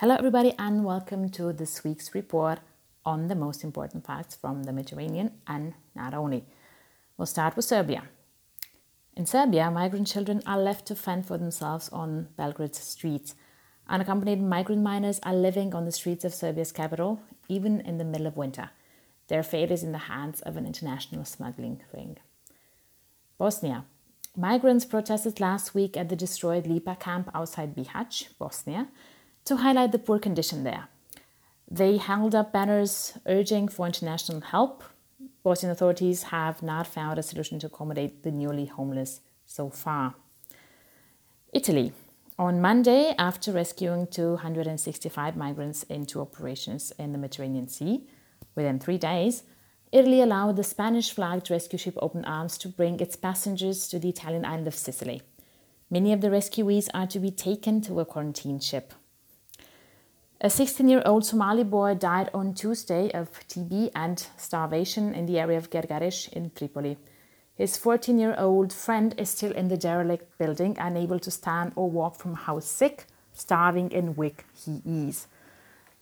Hello, everybody, and welcome to this week's report on the most important facts from the Mediterranean and not only. We'll start with Serbia. In Serbia, migrant children are left to fend for themselves on Belgrade's streets. Unaccompanied migrant minors are living on the streets of Serbia's capital, even in the middle of winter. Their fate is in the hands of an international smuggling ring. Bosnia. Migrants protested last week at the destroyed Lipa camp outside Bihać, Bosnia, to highlight the poor condition there. They held up banners urging for international help. Bosnian authorities have not found a solution to accommodate the newly homeless so far. Italy. On Monday, after rescuing 265 migrants in two operations in the Mediterranean Sea, within three days, Italy allowed the Spanish flagged rescue ship Open Arms to bring its passengers to the Italian island of Sicily. Many of the rescuees are to be taken to a quarantine ship. A 16 year old Somali boy died on Tuesday of TB and starvation in the area of Gergaresh in Tripoli. His 14 year old friend is still in the derelict building, unable to stand or walk from how sick, starving, and weak he is.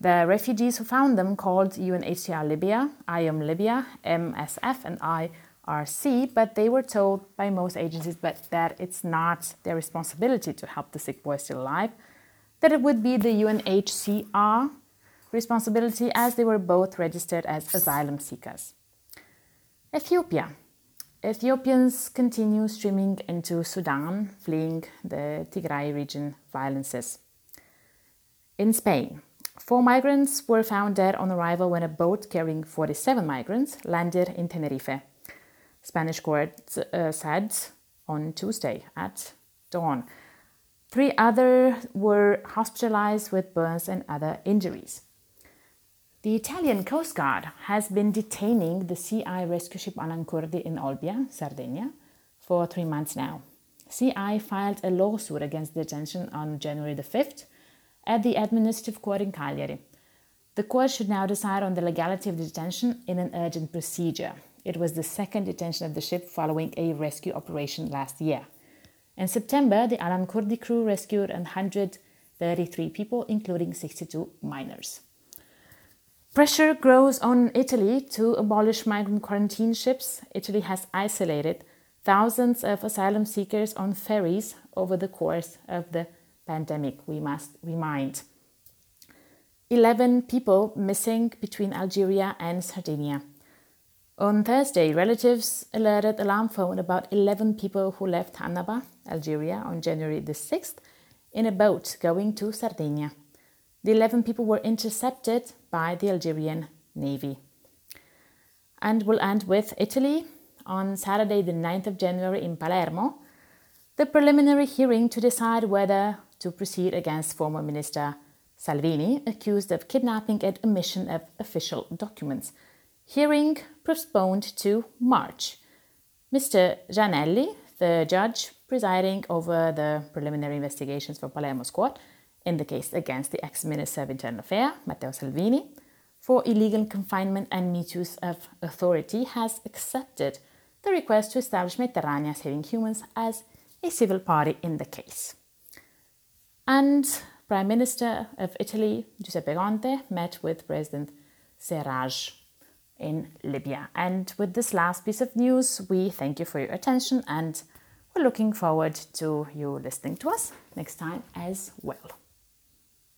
The refugees who found them called UNHCR Libya, IOM Libya, MSF, and IRC, but they were told by most agencies that it's not their responsibility to help the sick boy still alive that it would be the UNHCR responsibility as they were both registered as asylum seekers. Ethiopia. Ethiopians continue streaming into Sudan, fleeing the Tigray region violences. In Spain, four migrants were found dead on arrival when a boat carrying 47 migrants landed in Tenerife. Spanish court uh, said on Tuesday at dawn. Three others were hospitalized with burns and other injuries. The Italian Coast Guard has been detaining the Sea-Eye rescue ship Alan Kurdi in Olbia, Sardinia, for three months now. Sea-Eye filed a lawsuit against detention on January the 5th at the administrative court in Cagliari. The court should now decide on the legality of the detention in an urgent procedure. It was the second detention of the ship following a rescue operation last year. In September, the Alan Kurdi crew rescued 133 people, including 62 minors. Pressure grows on Italy to abolish migrant quarantine ships. Italy has isolated thousands of asylum seekers on ferries over the course of the pandemic, we must remind. 11 people missing between Algeria and Sardinia. On Thursday, relatives alerted Alarm Phone about 11 people who left Annaba, Algeria, on January the 6th in a boat going to Sardinia. The 11 people were intercepted by the Algerian Navy. And we'll end with Italy. On Saturday, the 9th of January in Palermo, the preliminary hearing to decide whether to proceed against former Minister Salvini, accused of kidnapping and omission of official documents. Hearing postponed to March. Mr. Jannelli, the judge presiding over the preliminary investigations for Palermo court in the case against the ex-minister of Internal Affairs, Matteo Salvini, for illegal confinement and misuse of authority, has accepted the request to establish Mediterranea Saving Humans as a civil party in the case. And Prime Minister of Italy, Giuseppe Conte, met with President Serraj in Libya. And with this last piece of news, we thank you for your attention and we're looking forward to you listening to us next time as well.